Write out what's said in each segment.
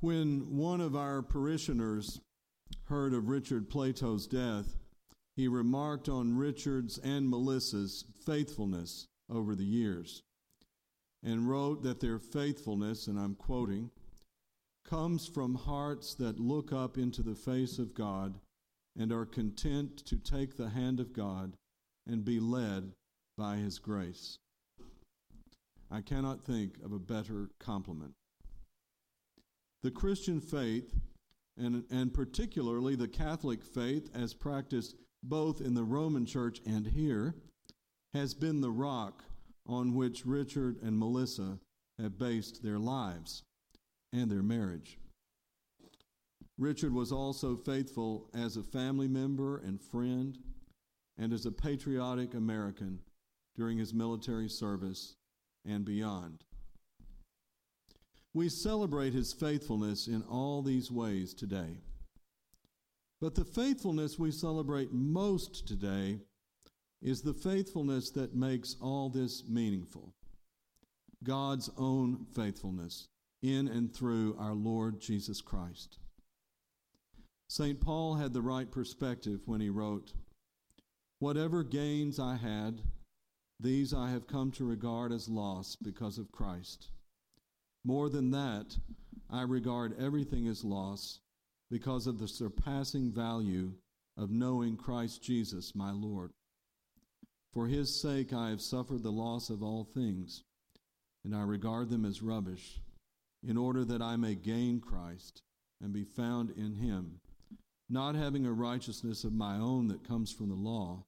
When one of our parishioners heard of Richard Plato's death, he remarked on Richard's and Melissa's faithfulness over the years and wrote that their faithfulness, and I'm quoting, comes from hearts that look up into the face of God and are content to take the hand of God and be led by His grace. I cannot think of a better compliment. The Christian faith, and, and particularly the Catholic faith as practiced both in the Roman Church and here, has been the rock on which Richard and Melissa have based their lives and their marriage. Richard was also faithful as a family member and friend and as a patriotic American during his military service and beyond. We celebrate his faithfulness in all these ways today. But the faithfulness we celebrate most today is the faithfulness that makes all this meaningful God's own faithfulness in and through our Lord Jesus Christ. St. Paul had the right perspective when he wrote, Whatever gains I had, these I have come to regard as loss because of Christ. More than that, I regard everything as loss because of the surpassing value of knowing Christ Jesus, my Lord. For his sake I have suffered the loss of all things, and I regard them as rubbish, in order that I may gain Christ and be found in him, not having a righteousness of my own that comes from the law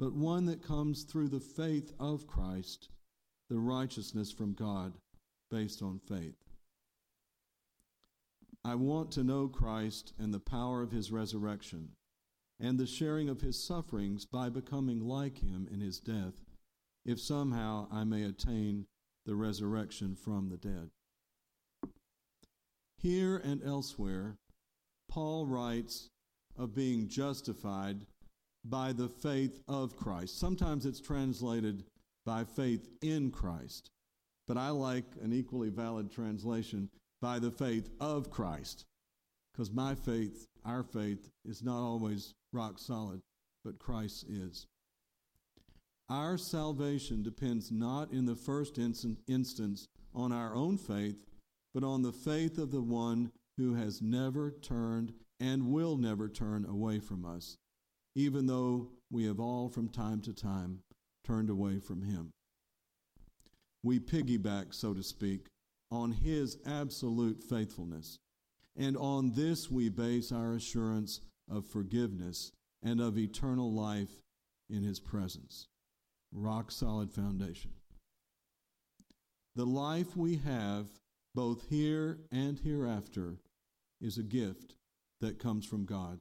but one that comes through the faith of Christ, the righteousness from God based on faith. I want to know Christ and the power of his resurrection and the sharing of his sufferings by becoming like him in his death, if somehow I may attain the resurrection from the dead. Here and elsewhere, Paul writes of being justified by the faith of Christ. Sometimes it's translated by faith in Christ, but I like an equally valid translation by the faith of Christ, because my faith, our faith, is not always rock solid, but Christ is. Our salvation depends not in the first instance on our own faith, but on the faith of the one who has never turned and will never turn away from us even though we have all from time to time turned away from Him. We piggyback, so to speak, on His absolute faithfulness, and on this we base our assurance of forgiveness and of eternal life in His presence. Rock solid foundation. The life we have, both here and hereafter, is a gift that comes from God.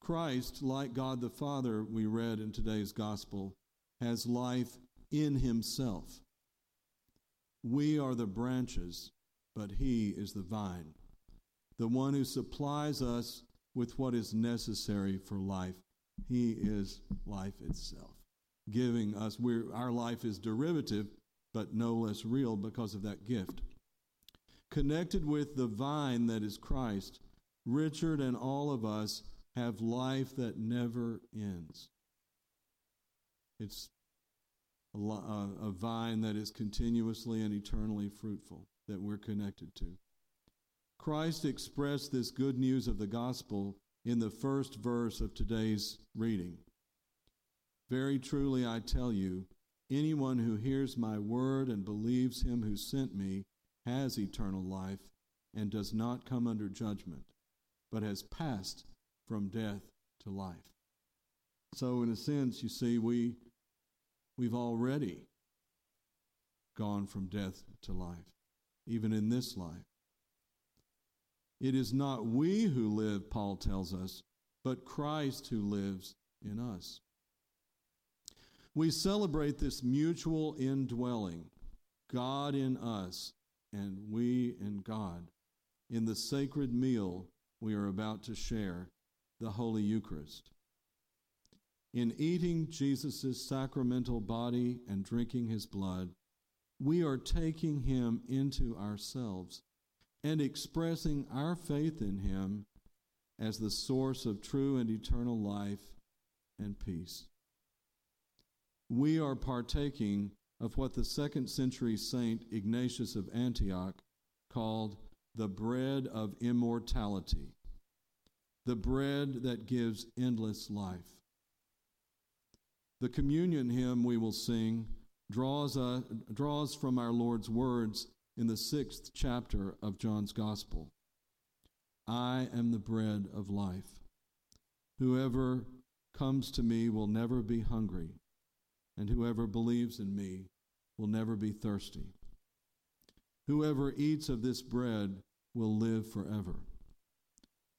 Christ, like God the Father, we read in today's gospel, has life in himself. We are the branches, but he is the vine, the one who supplies us with what is necessary for life. He is life itself, giving us, we're, our life is derivative, but no less real because of that gift. Connected with the vine that is Christ, Richard and all of us have life that never ends. It's a, vine that is continuously and eternally fruitful that we're connected to. Christ expressed this good news of the gospel in the first verse of today's reading. Very truly, I tell you, anyone who hears my word and believes him who sent me has eternal life and does not come under judgment, but has passed from death to life. So, in a sense, you see, we, we've already gone from death to life, even in this life. It is not we who live, Paul tells us, but Christ who lives in us. We celebrate this mutual indwelling, God in us and we in God, in the sacred meal we are about to share the Holy Eucharist. In eating Jesus' sacramental body and drinking his blood, we are taking him into ourselves and expressing our faith in him as the source of true and eternal life and peace. We are partaking of what the second century saint Ignatius of Antioch called the bread of immortality, the bread that gives endless life. The communion hymn we will sing draws, uh, draws from our Lord's words in the sixth chapter of John's Gospel I am the bread of life. Whoever comes to me will never be hungry, and whoever believes in me will never be thirsty. Whoever eats of this bread will live forever.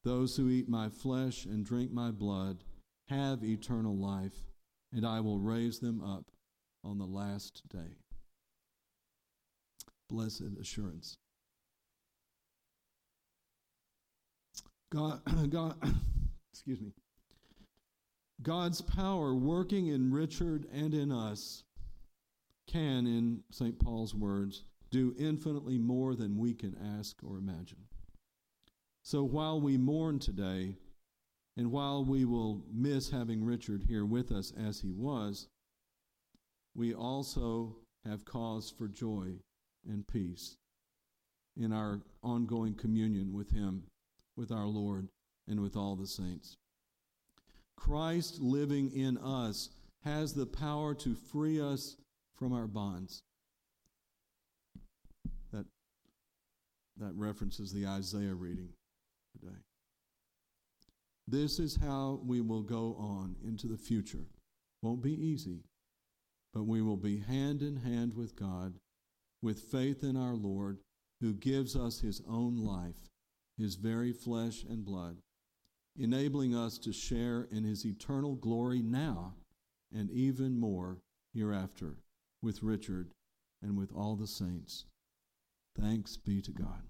Those who eat my flesh and drink my blood have eternal life, and I will raise them up on the last day. Blessed assurance. God, God, excuse me. God's power working in Richard and in us can, in St. Paul's words, do infinitely more than we can ask or imagine. So while we mourn today, and while we will miss having Richard here with us as he was, we also have cause for joy and peace in our ongoing communion with him, with our Lord, and with all the saints. Christ living in us has the power to free us from our bonds. That, that references the Isaiah reading today. This is how we will go on into the future. Won't be easy, but we will be hand in hand with God, with faith in our Lord, who gives us his own life, his very flesh and blood, enabling us to share in his eternal glory now and even more hereafter with Richard and with all the saints. Thanks be to God.